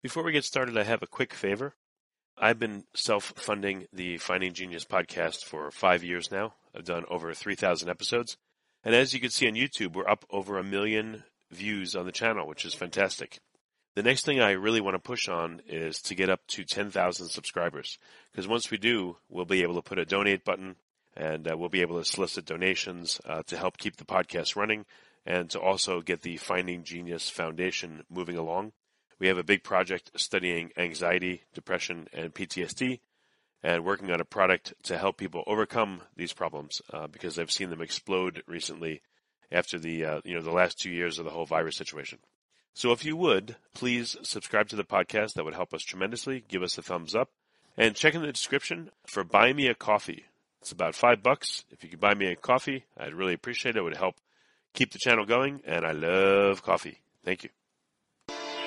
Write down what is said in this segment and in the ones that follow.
Before we get started, I have a quick favor. I've been self funding the Finding Genius podcast for five years now. I've done over 3,000 episodes. And as you can see on YouTube, we're up over a million views on the channel, which is fantastic. The next thing I really want to push on is to get up to 10,000 subscribers. Because once we do, we'll be able to put a donate button and uh, we'll be able to solicit donations uh, to help keep the podcast running and to also get the Finding Genius Foundation moving along. We have a big project studying anxiety, depression, and PTSD, and working on a product to help people overcome these problems uh, because I've seen them explode recently after the uh, you know the last two years of the whole virus situation. So if you would please subscribe to the podcast, that would help us tremendously. Give us a thumbs up, and check in the description for buy me a coffee. It's about five bucks. If you could buy me a coffee, I'd really appreciate it. It would help keep the channel going, and I love coffee. Thank you.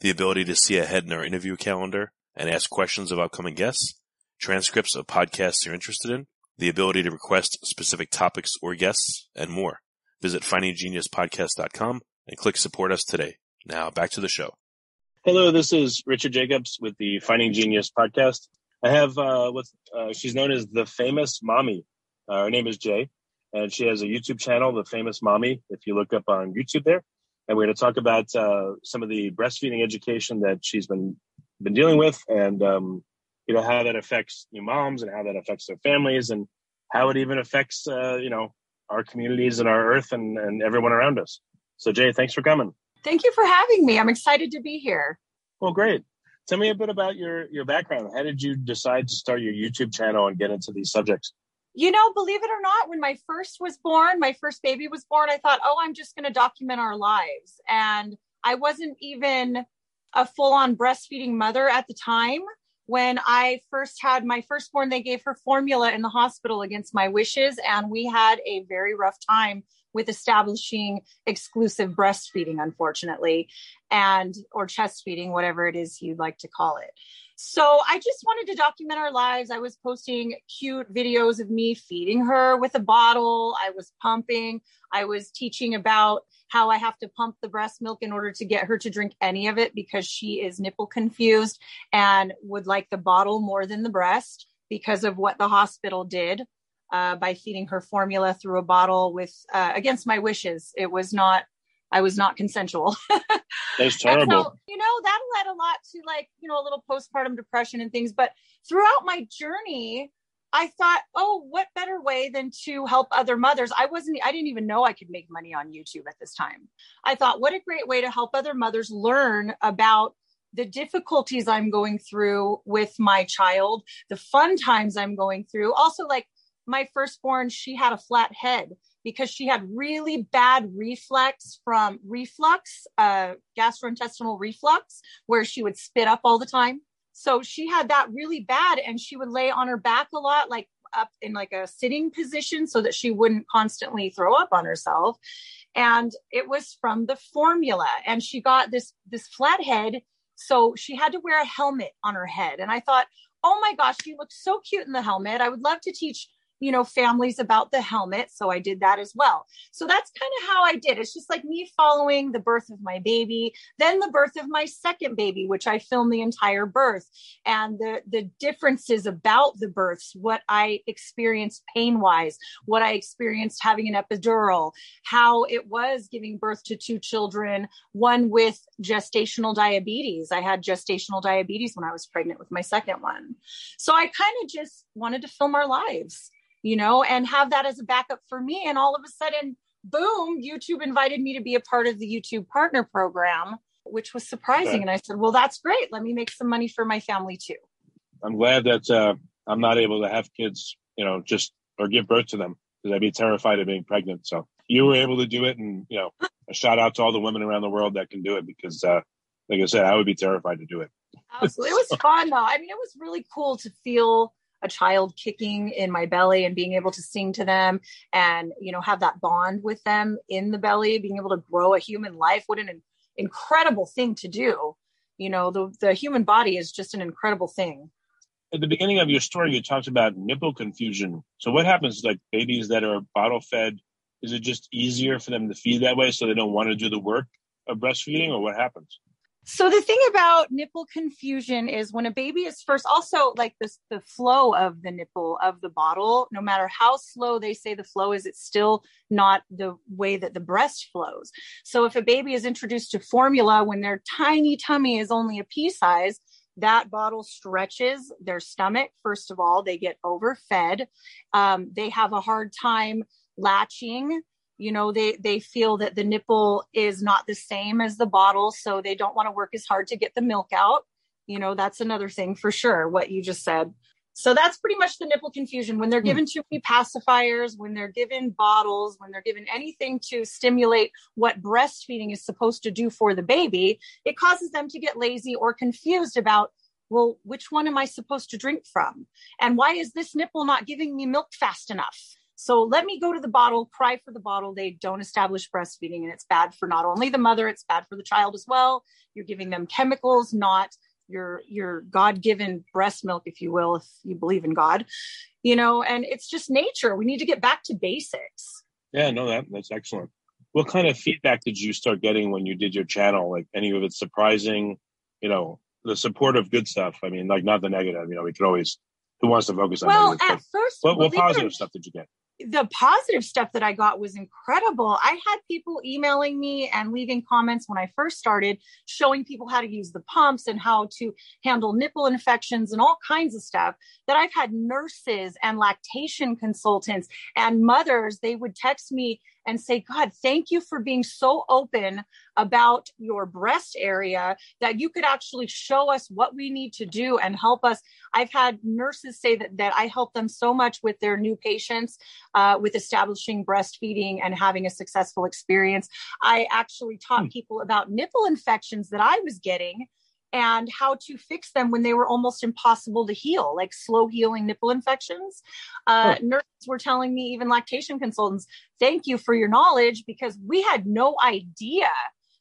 the ability to see ahead in our interview calendar and ask questions of upcoming guests, transcripts of podcasts you're interested in, the ability to request specific topics or guests, and more. Visit findinggeniuspodcast.com and click support us today. Now back to the show. Hello, this is Richard Jacobs with the Finding Genius podcast. I have uh, what uh, she's known as the famous mommy. Uh, her name is Jay, and she has a YouTube channel, The Famous Mommy. If you look up on YouTube there, and we're going to talk about uh, some of the breastfeeding education that she's been been dealing with, and um, you know how that affects new moms and how that affects their families, and how it even affects uh, you know our communities and our earth and, and everyone around us. So, Jay, thanks for coming. Thank you for having me. I'm excited to be here. Well, great. Tell me a bit about your your background. How did you decide to start your YouTube channel and get into these subjects? You know, believe it or not, when my first was born, my first baby was born, I thought, oh, I'm just going to document our lives. And I wasn't even a full on breastfeeding mother at the time. When I first had my firstborn, they gave her formula in the hospital against my wishes. And we had a very rough time with establishing exclusive breastfeeding, unfortunately, and or chest feeding, whatever it is you'd like to call it. So I just wanted to document our lives. I was posting cute videos of me feeding her with a bottle. I was pumping. I was teaching about how I have to pump the breast milk in order to get her to drink any of it because she is nipple confused and would like the bottle more than the breast because of what the hospital did uh, by feeding her formula through a bottle with uh, against my wishes. It was not I was not consensual. That's terrible. So, you know, that led a lot to like, you know, a little postpartum depression and things. But throughout my journey, I thought, oh, what better way than to help other mothers? I wasn't, I didn't even know I could make money on YouTube at this time. I thought, what a great way to help other mothers learn about the difficulties I'm going through with my child, the fun times I'm going through. Also, like my firstborn, she had a flat head because she had really bad reflex from reflux, uh, gastrointestinal reflux, where she would spit up all the time. So she had that really bad, and she would lay on her back a lot, like up in like a sitting position, so that she wouldn't constantly throw up on herself. And it was from the formula, and she got this this flat head, so she had to wear a helmet on her head. And I thought, oh my gosh, she looks so cute in the helmet. I would love to teach you know, families about the helmet. So I did that as well. So that's kind of how I did. It's just like me following the birth of my baby, then the birth of my second baby, which I filmed the entire birth and the, the differences about the births, what I experienced pain wise, what I experienced having an epidural, how it was giving birth to two children, one with gestational diabetes. I had gestational diabetes when I was pregnant with my second one. So I kind of just wanted to film our lives you know, and have that as a backup for me. And all of a sudden, boom, YouTube invited me to be a part of the YouTube partner program, which was surprising. Okay. And I said, well, that's great. Let me make some money for my family too. I'm glad that uh, I'm not able to have kids, you know, just or give birth to them because I'd be terrified of being pregnant. So you were able to do it. And, you know, a shout out to all the women around the world that can do it because, uh, like I said, I would be terrified to do it. Absolutely. It was fun though. I mean, it was really cool to feel a child kicking in my belly and being able to sing to them and you know have that bond with them in the belly being able to grow a human life. What an incredible thing to do. You know the the human body is just an incredible thing. At the beginning of your story you talked about nipple confusion. So what happens like babies that are bottle fed is it just easier for them to feed that way so they don't want to do the work of breastfeeding or what happens so the thing about nipple confusion is when a baby is first also like this the flow of the nipple of the bottle, no matter how slow they say the flow is, it's still not the way that the breast flows. So if a baby is introduced to formula when their tiny tummy is only a pea size, that bottle stretches their stomach. First of all, they get overfed. Um, they have a hard time latching you know they they feel that the nipple is not the same as the bottle so they don't want to work as hard to get the milk out. You know that's another thing for sure what you just said. So that's pretty much the nipple confusion. When they're hmm. given too many pacifiers when they're given bottles when they're given anything to stimulate what breastfeeding is supposed to do for the baby it causes them to get lazy or confused about well which one am i supposed to drink from? And why is this nipple not giving me milk fast enough so let me go to the bottle, cry for the bottle. They don't establish breastfeeding, and it's bad for not only the mother, it's bad for the child as well. You're giving them chemicals, not your your god-given breast milk if you will if you believe in god. You know and it's just nature. We need to get back to basics. Yeah no that that's excellent. What kind of feedback did you start getting when you did your channel? Like any of it surprising? You know the supportive good stuff. I mean like not the negative. You know we could always who wants to focus on well at first what, what positive stuff did you get the positive stuff that I got was incredible. I had people emailing me and leaving comments when I first started, showing people how to use the pumps and how to handle nipple infections and all kinds of stuff. That I've had nurses and lactation consultants and mothers, they would text me and say, God, thank you for being so open about your breast area that you could actually show us what we need to do and help us. I've had nurses say that, that I help them so much with their new patients uh, with establishing breastfeeding and having a successful experience. I actually taught hmm. people about nipple infections that I was getting and how to fix them when they were almost impossible to heal, like slow healing nipple infections. Uh, oh. Nurses were telling me, even lactation consultants, thank you for your knowledge because we had no idea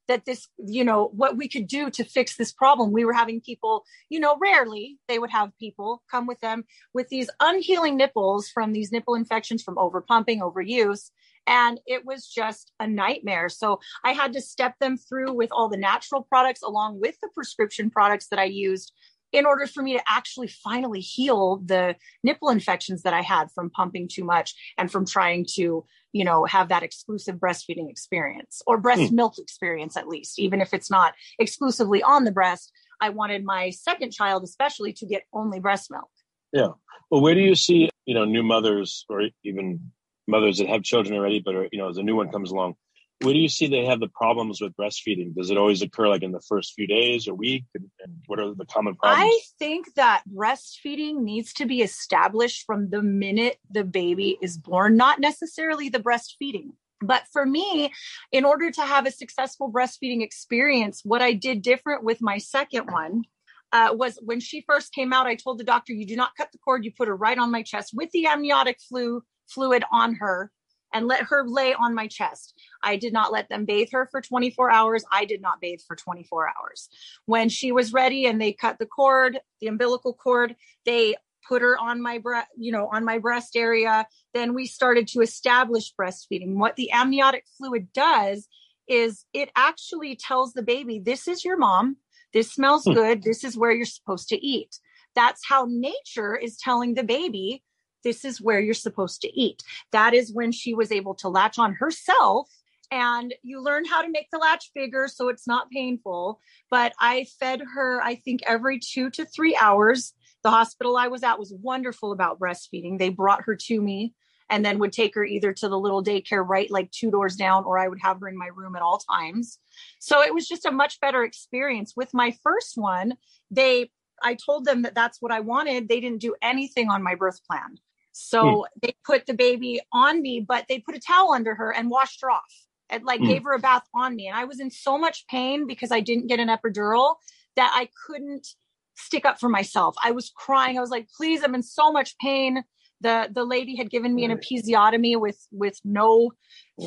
that this, you know, what we could do to fix this problem. We were having people, you know, rarely they would have people come with them with these unhealing nipples from these nipple infections from overpumping, overuse and it was just a nightmare. So I had to step them through with all the natural products along with the prescription products that I used in order for me to actually finally heal the nipple infections that I had from pumping too much and from trying to, you know, have that exclusive breastfeeding experience or breast hmm. milk experience at least, even if it's not exclusively on the breast. I wanted my second child, especially, to get only breast milk. Yeah. Well, where do you see, you know, new mothers or even mothers that have children already, but are, you know, as a new one comes along, where do you see they have the problems with breastfeeding? Does it always occur like in the first few days or week? And, and what are the common problems? I think that breastfeeding needs to be established from the minute the baby is born, not necessarily the breastfeeding. But for me, in order to have a successful breastfeeding experience, what I did different with my second one uh, was when she first came out, I told the doctor, you do not cut the cord, you put her right on my chest with the amniotic flu fluid on her and let her lay on my chest. I did not let them bathe her for 24 hours. I did not bathe for 24 hours. When she was ready and they cut the cord, the umbilical cord, they put her on my breast, you know, on my breast area. Then we started to establish breastfeeding. What the amniotic fluid does is it actually tells the baby, this is your mom. This smells hmm. good. This is where you're supposed to eat. That's how nature is telling the baby, this is where you're supposed to eat. That is when she was able to latch on herself and you learn how to make the latch bigger so it's not painful. But I fed her, I think, every two to three hours. The hospital I was at was wonderful about breastfeeding. They brought her to me and then would take her either to the little daycare right like two doors down or I would have her in my room at all times. So it was just a much better experience. With my first one, they I told them that that's what I wanted. They didn't do anything on my birth plan. So hmm. they put the baby on me, but they put a towel under her and washed her off and like hmm. gave her a bath on me. And I was in so much pain because I didn't get an epidural that I couldn't stick up for myself. I was crying. I was like, please, I'm in so much pain the the lady had given me an episiotomy with with no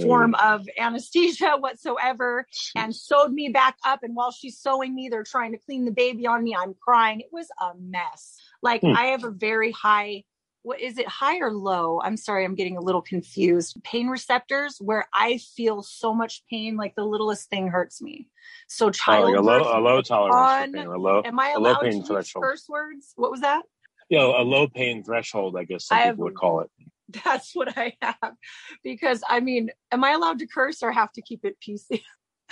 form of anesthesia whatsoever and sewed me back up and while she's sewing me they're trying to clean the baby on me i'm crying it was a mess like hmm. i have a very high what is it high or low? I'm sorry i'm getting a little confused. Pain receptors where i feel so much pain like the littlest thing hurts me. So child oh, like a low a low tolerance on, pain, a low, am i allowed to use curse words? What was that? You know a low pain threshold i guess some I people have, would call it. That's what i have. Because i mean am i allowed to curse or have to keep it pc?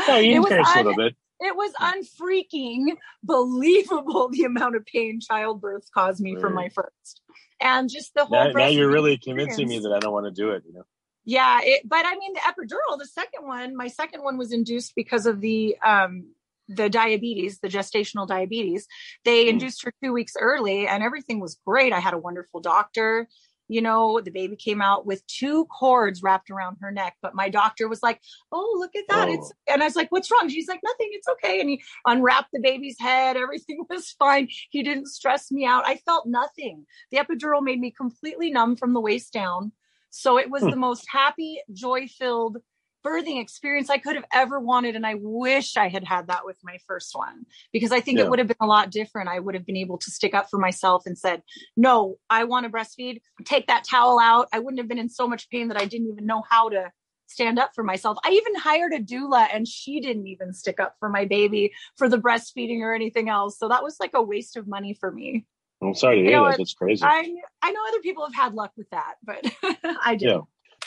No you can curse un- a little bit. it was unfreaking believable the amount of pain childbirth caused me right. from mm. my first and just the whole now, now you're really convincing me that i don't want to do it you know yeah it, but i mean the epidural the second one my second one was induced because of the um the diabetes, the gestational diabetes. They mm. induced her two weeks early and everything was great. I had a wonderful doctor. You know, the baby came out with two cords wrapped around her neck, but my doctor was like, Oh, look at that. Oh. It's, and I was like, What's wrong? She's like, Nothing. It's okay. And he unwrapped the baby's head. Everything was fine. He didn't stress me out. I felt nothing. The epidural made me completely numb from the waist down. So it was hmm. the most happy, joy filled birthing experience I could have ever wanted. And I wish I had had that with my first one because I think yeah. it would have been a lot different. I would have been able to stick up for myself and said, no, I want to breastfeed, take that towel out. I wouldn't have been in so much pain that I didn't even know how to stand up for myself. I even hired a doula and she didn't even stick up for my baby for the breastfeeding or anything else. So that was like a waste of money for me. I'm sorry to hear that. That's crazy. I I know other people have had luck with that, but I did. Yeah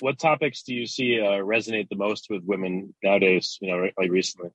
what topics do you see uh, resonate the most with women nowadays? You know, like recently.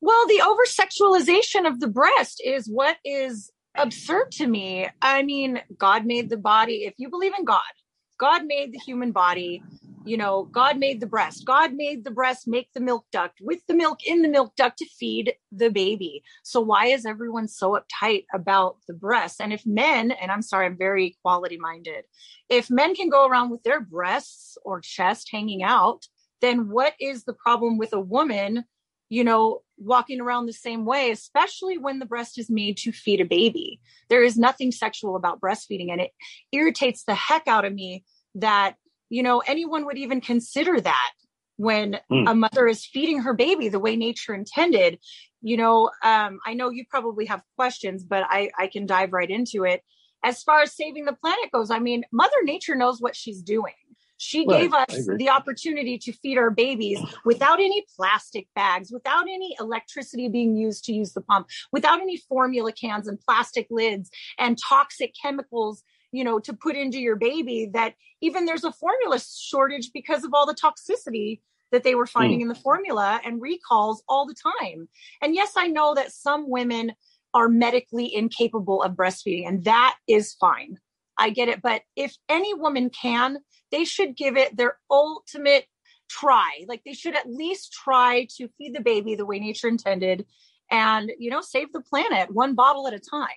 Well, the over sexualization of the breast is what is absurd to me. I mean, God made the body. If you believe in God, God made the human body you know, God made the breast. God made the breast make the milk duct with the milk in the milk duct to feed the baby. So why is everyone so uptight about the breast? And if men, and I'm sorry, I'm very equality minded, if men can go around with their breasts or chest hanging out, then what is the problem with a woman, you know, walking around the same way, especially when the breast is made to feed a baby? There is nothing sexual about breastfeeding, and it irritates the heck out of me that you know, anyone would even consider that when mm. a mother is feeding her baby the way nature intended. You know, um, I know you probably have questions, but I, I can dive right into it. As far as saving the planet goes, I mean, Mother Nature knows what she's doing. She right. gave us the opportunity to feed our babies without any plastic bags, without any electricity being used to use the pump, without any formula cans and plastic lids and toxic chemicals you know, to put into your baby that even there's a formula shortage because of all the toxicity that they were finding mm. in the formula and recalls all the time. And yes, I know that some women are medically incapable of breastfeeding, and that is fine. I get it. But if any woman can, they should give it their ultimate try. Like they should at least try to feed the baby the way nature intended and, you know, save the planet one bottle at a time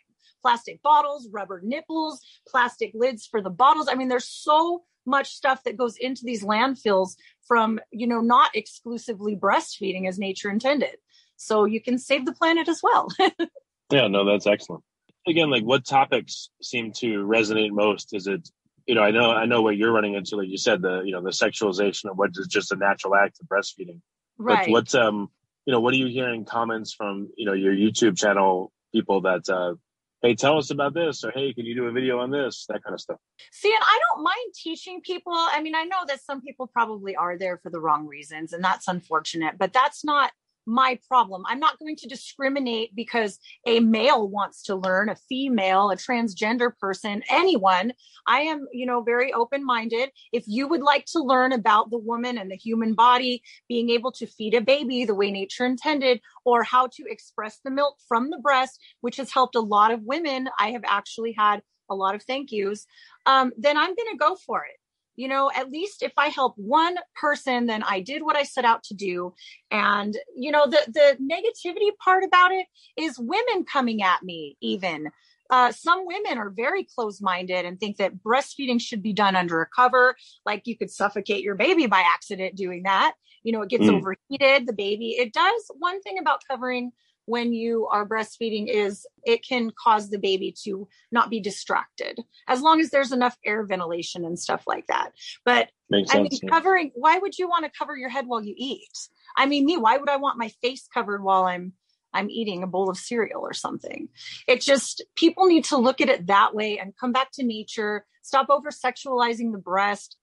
plastic bottles, rubber nipples, plastic lids for the bottles. I mean, there's so much stuff that goes into these landfills from, you know, not exclusively breastfeeding as nature intended. So you can save the planet as well. yeah, no, that's excellent. Again, like what topics seem to resonate most? Is it, you know, I know, I know what you're running into, like you said, the, you know, the sexualization of what is just a natural act of breastfeeding. Right. But what's, um, you know, what are you hearing comments from, you know, your YouTube channel people that, uh, hey, tell us about this, or hey, can you do a video on this, that kind of stuff. See, and I don't mind teaching people. I mean, I know that some people probably are there for the wrong reasons, and that's unfortunate, but that's not my problem. I'm not going to discriminate because a male wants to learn, a female, a transgender person, anyone. I am, you know, very open minded. If you would like to learn about the woman and the human body, being able to feed a baby the way nature intended, or how to express the milk from the breast, which has helped a lot of women, I have actually had a lot of thank yous, um, then I'm going to go for it you know, at least if I help one person, then I did what I set out to do. And, you know, the, the negativity part about it is women coming at me, even. Uh, some women are very close minded and think that breastfeeding should be done under a cover. Like you could suffocate your baby by accident doing that. You know, it gets mm. overheated, the baby. It does. One thing about covering when you are breastfeeding is it can cause the baby to not be distracted as long as there's enough air ventilation and stuff like that. But Makes I mean, covering, why would you want to cover your head while you eat? I mean, me, why would I want my face covered while I'm I'm eating a bowl of cereal or something. It just, people need to look at it that way and come back to nature, stop over sexualizing the breast,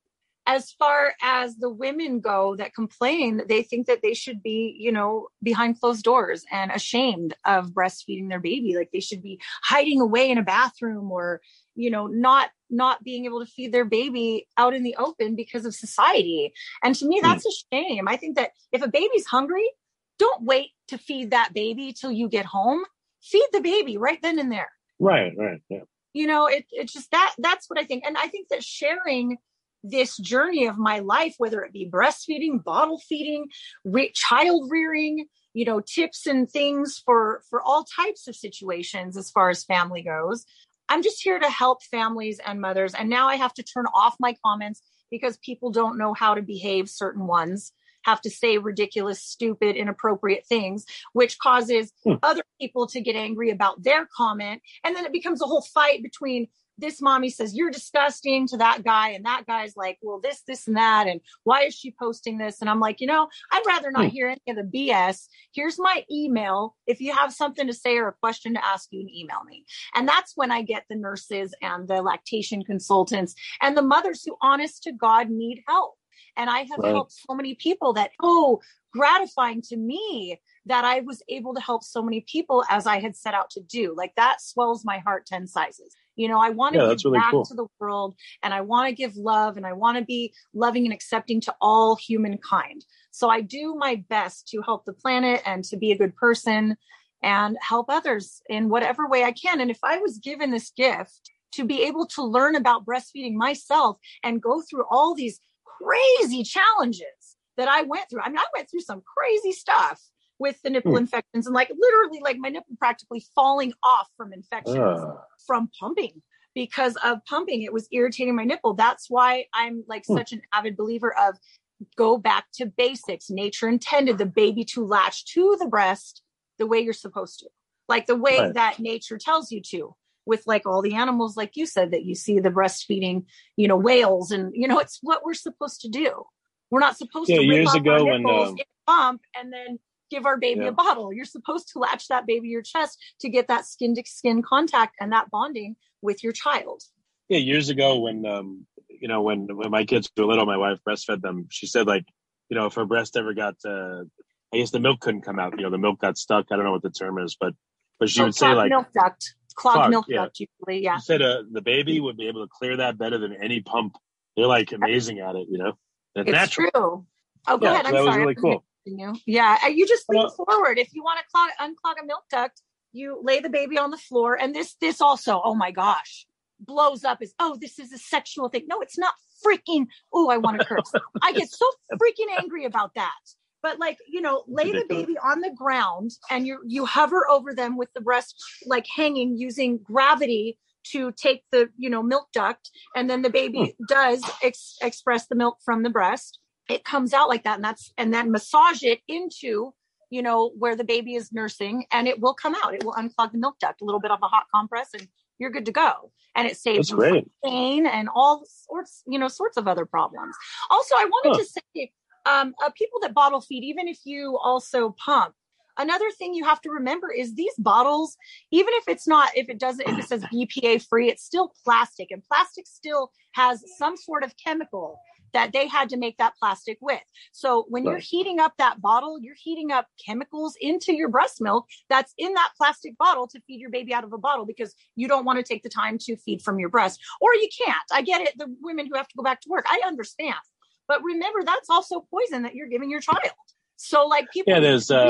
as far as the women go that complain, they think that they should be, you know, behind closed doors and ashamed of breastfeeding their baby. Like they should be hiding away in a bathroom or, you know, not not being able to feed their baby out in the open because of society. And to me, hmm. that's a shame. I think that if a baby's hungry, don't wait to feed that baby till you get home. Feed the baby right then and there. Right, right. Yeah. You know, it, it's just that that's what I think. And I think that sharing this journey of my life, whether it be breastfeeding, bottle feeding, re- child rearing, you know, tips and things for for all types of situations as far as family goes. I'm just here to help families and mothers. And now I have to turn off my comments because people don't know how to behave certain ones have to say ridiculous, stupid, inappropriate things, which causes hmm. other people to get angry about their comment. And then it becomes a whole fight between this mommy says you're disgusting to that guy and that guy's like well this this and that and why is she posting this and i'm like you know i'd rather not hmm. hear any of the bs here's my email if you have something to say or a question to ask you can email me and that's when i get the nurses and the lactation consultants and the mothers who honest to god need help and i have right. helped so many people that oh gratifying to me that I was able to help so many people as I had set out to do. Like that swells my heart 10 sizes. You know, I want to yeah, give really back cool. to the world and I want to give love and I want to be loving and accepting to all humankind. So I do my best to help the planet and to be a good person and help others in whatever way I can. And if I was given this gift to be able to learn about breastfeeding myself and go through all these crazy challenges that I went through, I mean, I went through some crazy stuff with the nipple mm. infections and like literally like my nipple practically falling off from infections uh. from pumping because of pumping it was irritating my nipple that's why i'm like mm. such an avid believer of go back to basics nature intended the baby to latch to the breast the way you're supposed to like the way right. that nature tells you to with like all the animals like you said that you see the breastfeeding you know whales and you know it's what we're supposed to do we're not supposed yeah, to years ago when um, pump and then give our baby yeah. a bottle. You're supposed to latch that baby your chest to get that skin to skin contact and that bonding with your child. Yeah, years ago when um you know when when my kids were little, my wife breastfed them. She said like you know if her breast ever got uh, I guess the milk couldn't come out. You know the milk got stuck. I don't know what the term is, but but she oh, would say like milk duct, clogged, clogged milk yeah. duct usually. Yeah. She said uh, the baby would be able to clear that better than any pump. They're like amazing at it. You know, it's, it's natural. true. Oh, go yeah, ahead. I'm that sorry. was really cool you. Yeah, you just lean well, forward. If you want to clog, unclog a milk duct, you lay the baby on the floor. And this, this also, oh my gosh, blows up as, oh, this is a sexual thing. No, it's not freaking. Oh, I want to curse. I get so freaking angry about that. But like, you know, lay the baby on the ground and you you hover over them with the breast like hanging using gravity to take the you know milk duct and then the baby hmm. does ex- express the milk from the breast it comes out like that and that's and then massage it into you know where the baby is nursing and it will come out. It will unclog the milk duct a little bit of a hot compress and you're good to go. And it saves pain and all sorts you know sorts of other problems. Also i wanted huh. to say um, uh, people that bottle feed even if you also pump another thing you have to remember is these bottles, even if it's not, if it doesn't, if it says BPA free, it's still plastic and plastic still has some sort of chemical that they had to make that plastic with. So when right. you're heating up that bottle, you're heating up chemicals into your breast milk that's in that plastic bottle to feed your baby out of a bottle because you don't want to take the time to feed from your breast or you can't. I get it. The women who have to go back to work, I understand. But remember, that's also poison that you're giving your child. So like people yeah, there's, uh,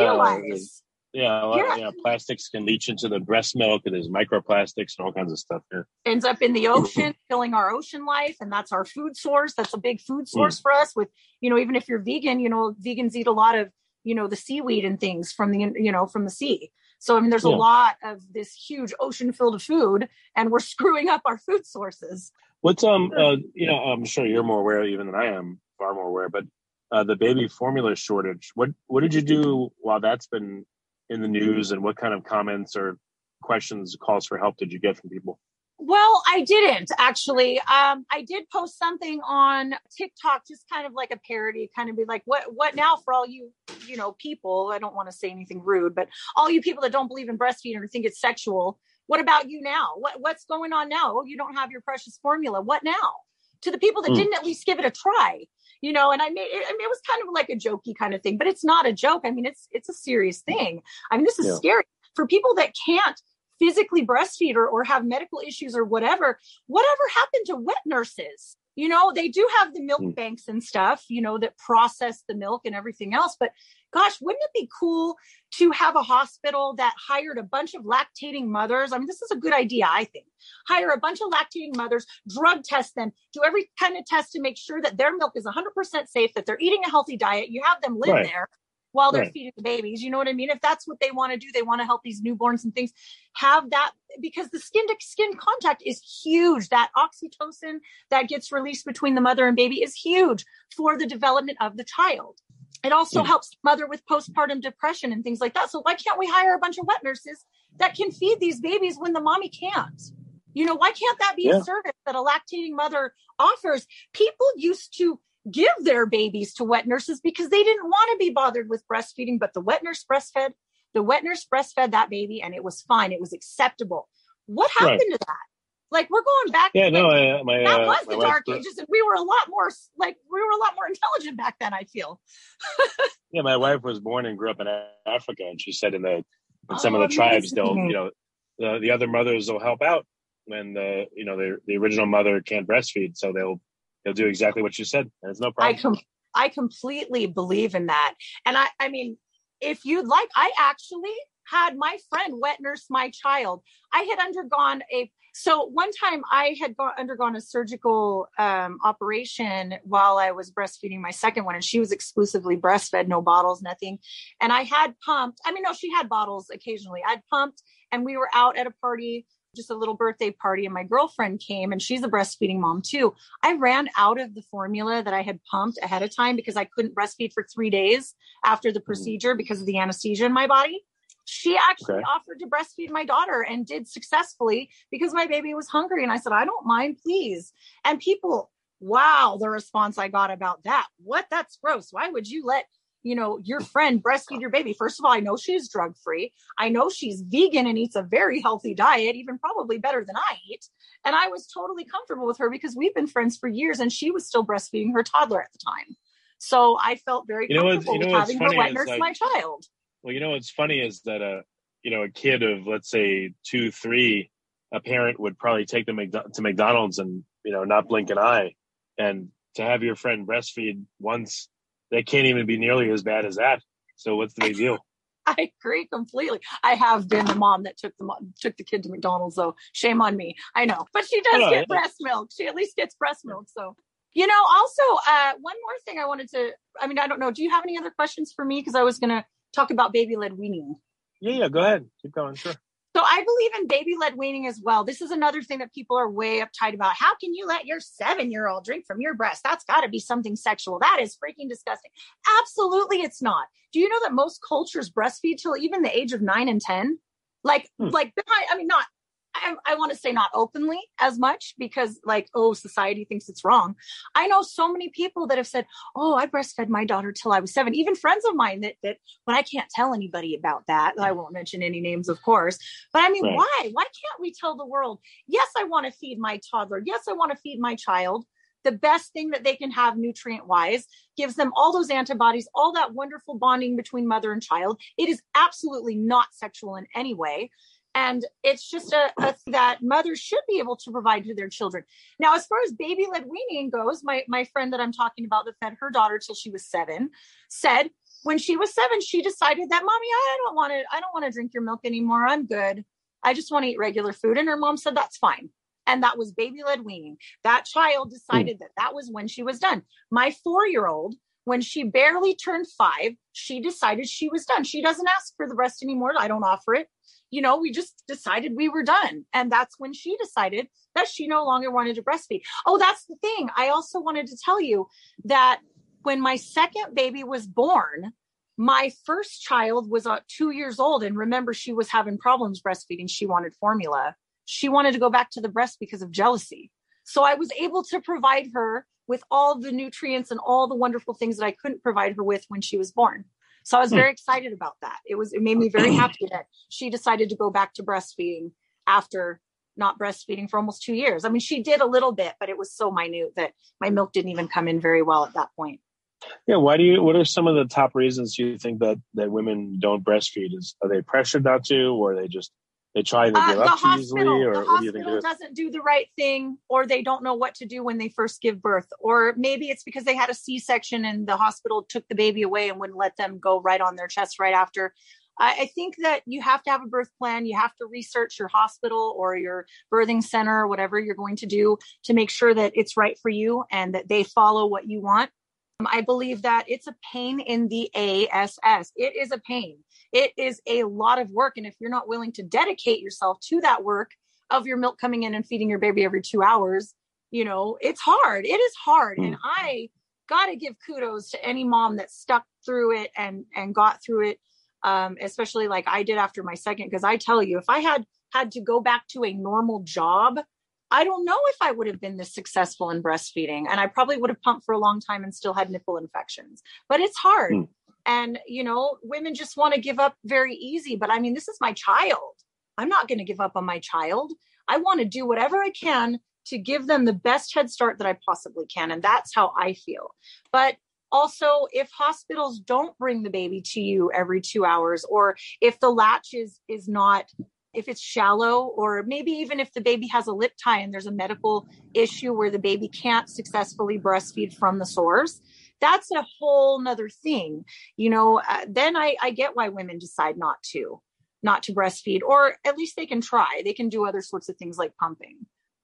yeah, yeah. yeah, plastics can leach into the breast milk, and there's microplastics and all kinds of stuff here. Ends up in the ocean, killing our ocean life, and that's our food source. That's a big food source mm. for us. With you know, even if you're vegan, you know, vegans eat a lot of you know the seaweed and things from the you know from the sea. So I mean, there's yeah. a lot of this huge ocean filled of food, and we're screwing up our food sources. What's um, uh, you know, I'm sure you're more aware even than I am, far more aware, but uh, the baby formula shortage. What what did you do while that's been in the news and what kind of comments or questions, calls for help did you get from people? Well, I didn't actually. Um, I did post something on TikTok, just kind of like a parody, kind of be like, "What, what now for all you, you know, people?" I don't want to say anything rude, but all you people that don't believe in breastfeeding or think it's sexual, what about you now? What, what's going on now? Oh, you don't have your precious formula. What now? To the people that mm. didn't at least give it a try, you know and i made it, I mean, it was kind of like a jokey kind of thing but it's not a joke. I mean it's it's a serious thing. I mean this is yeah. scary. For people that can't physically breastfeed or, or have medical issues or whatever whatever happened to wet nurses? You know they do have the milk mm. banks and stuff you know that process the milk and everything else but gosh wouldn't it be cool to have a hospital that hired a bunch of lactating mothers i mean this is a good idea i think hire a bunch of lactating mothers drug test them do every kind of test to make sure that their milk is 100% safe that they're eating a healthy diet you have them live right. there while they're right. feeding the babies. You know what I mean? If that's what they want to do, they want to help these newborns and things have that because the skin to skin contact is huge. That oxytocin that gets released between the mother and baby is huge for the development of the child. It also mm. helps mother with postpartum depression and things like that. So why can't we hire a bunch of wet nurses that can feed these babies when the mommy can't? You know, why can't that be yeah. a service that a lactating mother offers? People used to give their babies to wet nurses because they didn't want to be bothered with breastfeeding, but the wet nurse breastfed, the wet nurse breastfed that baby and it was fine. It was acceptable. What happened right. to that? Like we're going back. Yeah, no, I, my, that uh, was the dark ages, and we were a lot more like we were a lot more intelligent back then. I feel. yeah, my wife was born and grew up in Africa, and she said in the in oh, some of the tribes, they'll you know the, the other mothers will help out when the you know the the original mother can't breastfeed, so they'll they'll do exactly what you said. There's no problem. I com- I completely believe in that. And I I mean, if you'd like, I actually had my friend wet nurse my child. I had undergone a so one time I had go- undergone a surgical um, operation while I was breastfeeding my second one, and she was exclusively breastfed, no bottles, nothing. And I had pumped. I mean, no, she had bottles occasionally. I'd pumped, and we were out at a party just a little birthday party and my girlfriend came and she's a breastfeeding mom too. I ran out of the formula that I had pumped ahead of time because I couldn't breastfeed for three days after the mm. procedure because of the anesthesia in my body. She actually okay. offered to breastfeed my daughter and did successfully because my baby was hungry. And I said, I don't mind, please. And people, wow, the response I got about that. What? That's gross. Why would you let you know, your friend breastfeed your baby. First of all, I know she's drug free. I know she's vegan and eats a very healthy diet, even probably better than I eat. And I was totally comfortable with her because we've been friends for years and she was still breastfeeding her toddler at the time. So I felt very you know comfortable you know with having her wet nurse like, my child. Well, you know what's funny is that a uh, you know a kid of let's say two, three, a parent would probably take them to McDonald's and you know not blink an eye, and to have your friend breastfeed once that can't even be nearly as bad as that. So what's the big deal? I agree completely. I have been the mom that took the took the kid to McDonald's, though. Shame on me. I know, but she does know, get breast milk. She at least gets breast milk. So, you know. Also, uh, one more thing I wanted to. I mean, I don't know. Do you have any other questions for me? Because I was going to talk about baby led weaning. Yeah, yeah. Go ahead. Keep going. Sure. So I believe in baby led weaning as well. This is another thing that people are way uptight about. How can you let your seven year old drink from your breast? That's got to be something sexual. That is freaking disgusting. Absolutely, it's not. Do you know that most cultures breastfeed till even the age of nine and 10? Like, hmm. like I mean, not I, I want to say not openly as much because like, oh, society thinks it's wrong. I know so many people that have said, oh, I breastfed my daughter till I was seven. Even friends of mine that, that, but I can't tell anybody about that. I won't mention any names, of course. But I mean, Right. why? Why can't we tell the world, yes, I want to feed my toddler. Yes, I want to feed my child. The best thing that they can have nutrient wise gives them all those antibodies, all that wonderful bonding between mother and child. It is absolutely not sexual in any way. And it's just a, a that mothers should be able to provide to their children. Now, as far as baby led weaning goes, my, my friend that I'm talking about that fed her daughter till she was seven said when she was seven, she decided that mommy, I don't want to, I don't want to drink your milk anymore. I'm good. I just want to eat regular food. And her mom said, that's fine. And that was baby led weaning. That child hmm. decided that that was when she was done. My four year old, when she barely turned five, she decided she was done. She doesn't ask for the breast anymore. I don't offer it. You know, we just decided we were done. And that's when she decided that she no longer wanted to breastfeed. Oh, that's the thing. I also wanted to tell you that when my second baby was born, my first child was uh, two years old. And remember, she was having problems breastfeeding. She wanted formula. She wanted to go back to the breast because of jealousy. So I was able to provide her with all the nutrients and all the wonderful things that I couldn't provide her with when she was born. So I was Hmm. very excited about that. It was, it made me very happy that she decided to go back to breastfeeding after not breastfeeding for almost two years. I mean, she did a little bit, but it was so minute that my milk didn't even come in very well at that point. Yeah. Why do you? What are some of the top reasons you think that that women don't breastfeed? Is are they pressured not to, or are they just they try to Uh, give the up too easily, hospital, or the what do you think hospital doesn't do the right thing, or they don't know what to do when they first give birth, or maybe it's because they had a C-section and the hospital took the baby away and wouldn't let them go right on their chest right after. I, I think that you have to have a birth plan. You have to research your hospital or your birthing center, or whatever you're going to do, to make sure that it's right for you and that they follow what you want. Um, I believe that it's a pain in the ASS. It is a pain. It is a lot of work. And if you're not willing to dedicate yourself to that work of your milk coming in and feeding your baby every two hours, you know, it's hard. It is hard. And I got to give kudos to any mom that stuck through it and, and got through it. Um, especially like I did after my second, because I tell you, if I had had to go back to a normal job, I don't know if I would have been this successful in breastfeeding. And I probably would have pumped for a long time and still had nipple infections. But it's hard. Hmm. And, you know, women just want to give up very easy. But I mean, this is my child. I'm not going to give up on my child. I want to do whatever I can to give them the best head start that I possibly can. And that's how I feel. But also, if hospitals don't bring the baby to you every two hours, or if the latch is is not if it's shallow or maybe even if the baby has a lip tie and there's a medical issue where the baby can't successfully breastfeed from the source that's a whole nother thing you know uh, then I, I get why women decide not to not to breastfeed or at least they can try they can do other sorts of things like pumping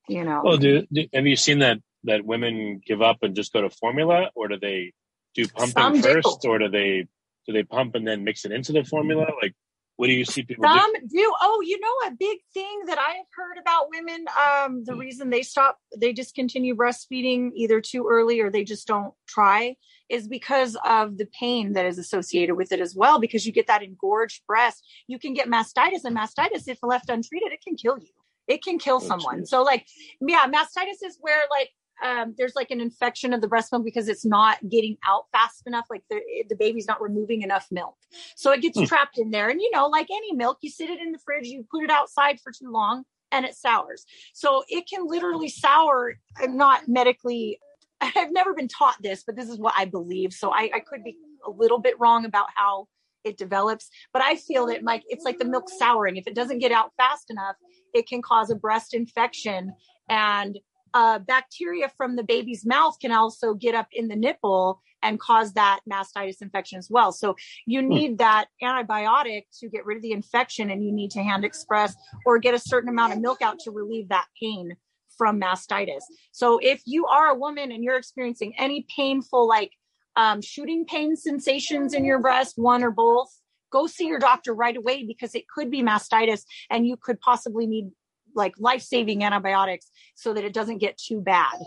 you know Well, do, do have you seen that that women give up and just go to formula, or do they do pumping Some do. first, or do they do they pump and then mix it into the formula? Like, what do you see people do? Some do. Oh, you know, a big thing that I have heard about women, um, the reason they stop, they discontinue breastfeeding either too early or they just don't try is because of the pain that is associated with it as well. Because you get that engorged breast, you can get mastitis, and mastitis, if left untreated, it can kill you. It can kill Oh, someone. geez. So, like, yeah, mastitis is where like um, there's like an infection of the breast milk because it's not getting out fast enough. Like the the baby's not removing enough milk. So it gets Hmm. trapped in there. And you know, like any milk, you sit it in the fridge, you put it outside for too long and it sours. So it can literally sour. I'm not medically, I've never been taught this, but this is what I believe. So I, I could be a little bit wrong about how it develops, but I feel that like it's like the milk souring. If it doesn't get out fast enough, it can cause a breast infection and uh, bacteria from the baby's mouth can also get up in the nipple and cause that mastitis infection as well. So you need that antibiotic to get rid of the infection and you need to hand express or get a certain amount of milk out to relieve that pain from mastitis. So if you are a woman and you're experiencing any painful, like um, shooting pain sensations in your breast, one or both, go see your doctor right away because it could be mastitis and you could possibly need like life saving antibiotics so that it doesn't get too bad.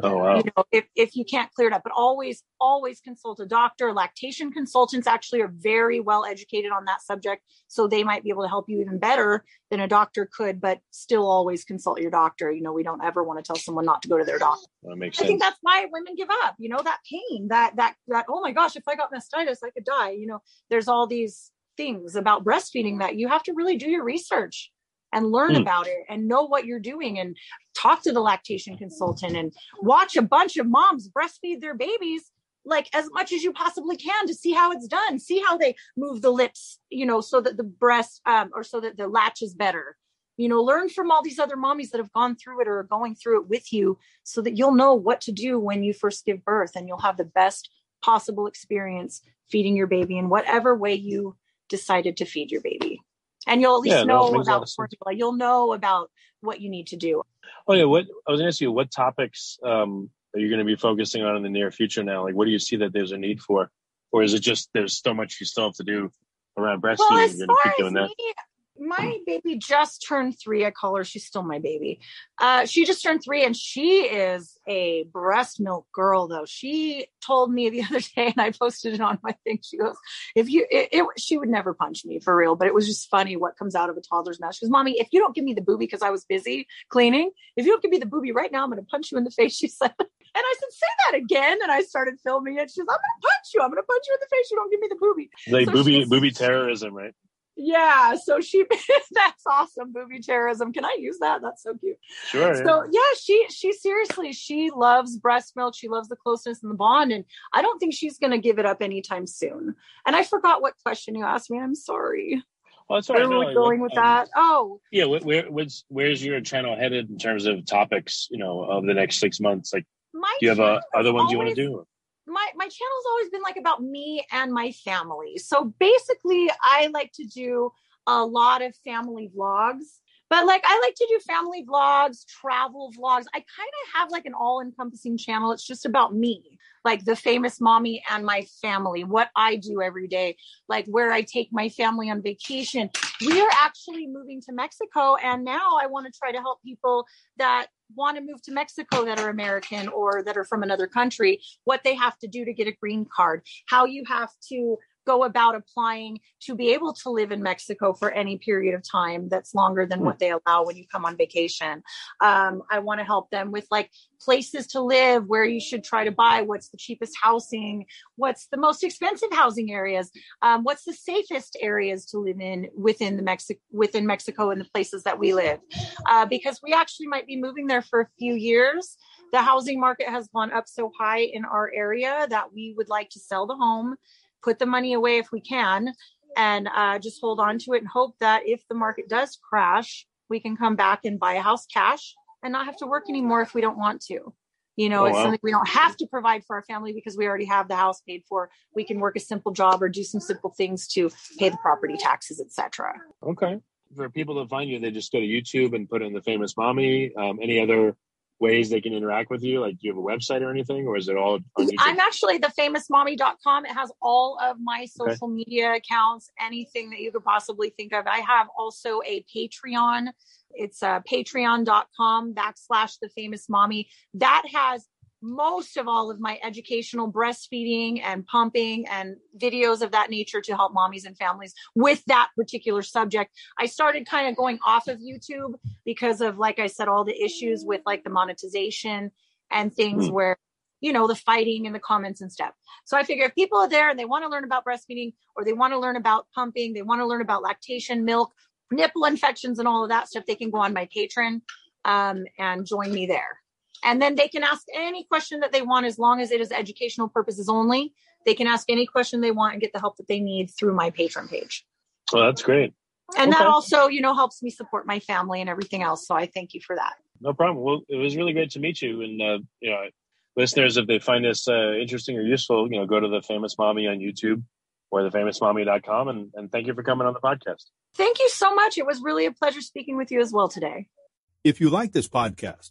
Oh wow. you know, if, if you can't clear it up, but always, always consult a doctor. Lactation consultants actually are very well educated on that subject. So they might be able to help you even better than a doctor could, but still always consult your doctor. You know, we don't ever want to tell someone not to go to their doctor. That makes I think that's why women give up, you know, that pain, that, that, that, oh my gosh, if I got mastitis, I could die. You know, there's all these things about breastfeeding that you have to really do your research and learn Hmm. about it and know what you're doing and talk to the lactation consultant and watch a bunch of moms breastfeed their babies like as much as you possibly can to see how it's done see how they move the lips you know so that the breast um, or so that the latch is better you know learn from all these other mommies that have gone through it or are going through it with you so that you'll know what to do when you first give birth and you'll have the best possible experience feeding your baby in whatever way you decided to feed your baby and you'll at least Yeah, know lot about formula you'll know about what you need to do Oh yeah, what I was gonna ask you, what topics um, are you going to be focusing on in the near future now? Like, what do you see that there's a need for, or is it just there's so much you still have to do around breastfeeding? well as far as that. me my baby just turned three. I call her. She's still my baby. Uh, she just turned three, and she is a breast milk girl. Though she told me the other day, and I posted it on my thing. She goes, "If you, it, it, she would never punch me for real, but it was just funny what comes out of a toddler's mouth." She goes, "Mommy, if you don't give me the booby because I was busy cleaning, if you don't give me the booby right now, I'm going to punch you in the face." She said. And I said, say that again. And I started filming it. She's, I'm going to punch you. I'm going to punch you in the face. You don't give me the booby. Like So booby booby terrorism, right? Yeah, so she that's awesome, booby terrorism. Can I use that? That's so cute. Sure. So yeah, she she seriously she loves breast milk. She loves the closeness and the bond, and I don't think she's gonna give it up anytime soon. And I forgot what question you asked me. I'm sorry. oh, that's all Where right. were No, we going with um, that? Oh, Yeah, where, where where's where's your channel headed in terms of topics? You know, of the next six months. Like, my do you have uh, other ones you want to do? My my channel's always been like about me and my family. So basically, I like to do a lot of family vlogs. But like I like to do family vlogs, travel vlogs. I kind of have like an all-encompassing channel. It's just about me, like the famous mommy and my family, what I do every day, like where I take my family on vacation. We are actually moving to Mexico and now I want to try to help people that want to move to Mexico that are American or that are from another country, what they have to do to get a green card, how you have to go about applying to be able to live in Mexico for any period of time that's longer than what they allow when you come on vacation. Um, I want to help them with like places to live, where you should try to buy, what's the cheapest housing, what's the most expensive housing areas, um, what's the safest areas to live in within the Mexico within Mexico and the places that we live, uh, because we actually might be moving there for a few years. The housing market has gone up so high in our area that we would like to sell the home, put the money away if we can, and uh, just hold on to it and hope that if the market does crash, we can come back and buy a house cash and not have to work anymore if we don't want to. You know, Oh, it's wow. something we don't have to provide for our family because we already have the house paid for. We can work a simple job or do some simple things to pay the property taxes, etc. Okay. For people to find you, they just go to YouTube and put in the famous mommy. Um, any other ways they can interact with you? Like, do you have a website or anything, or is it all on I'm actually the famousmommy.com. It has all of my social media accounts, anything that you could possibly think of. I have also a Patreon. It's uh, patreon.com backslash the famous mommy. That has most of all of my educational breastfeeding and pumping and videos of that nature to help mommies and families with that particular subject. I started kind of going off of YouTube because of, like I said, all the issues with like the monetization and things Hmm. where, you know, the fighting and the comments and stuff. So I figure if people are there and they want to learn about breastfeeding or they want to learn about pumping, they want to learn about lactation, milk, nipple infections, and all of that stuff, they can go on my Patreon um, and join me there. And then they can ask any question that they want as long as it is educational purposes only. They can ask any question they want and get the help that they need through my Patreon page. Oh, that's great. And that also, you know, helps me support my family and everything else. So I thank you for that. No problem. Well, it was really great to meet you. And, uh, you know, listeners, if they find this uh, interesting or useful, you know, go to the famous mommy on YouTube or thefamousmommy.com. And, and thank you for coming on the podcast. Thank you so much. It was really a pleasure speaking with you as well today. If you like this podcast,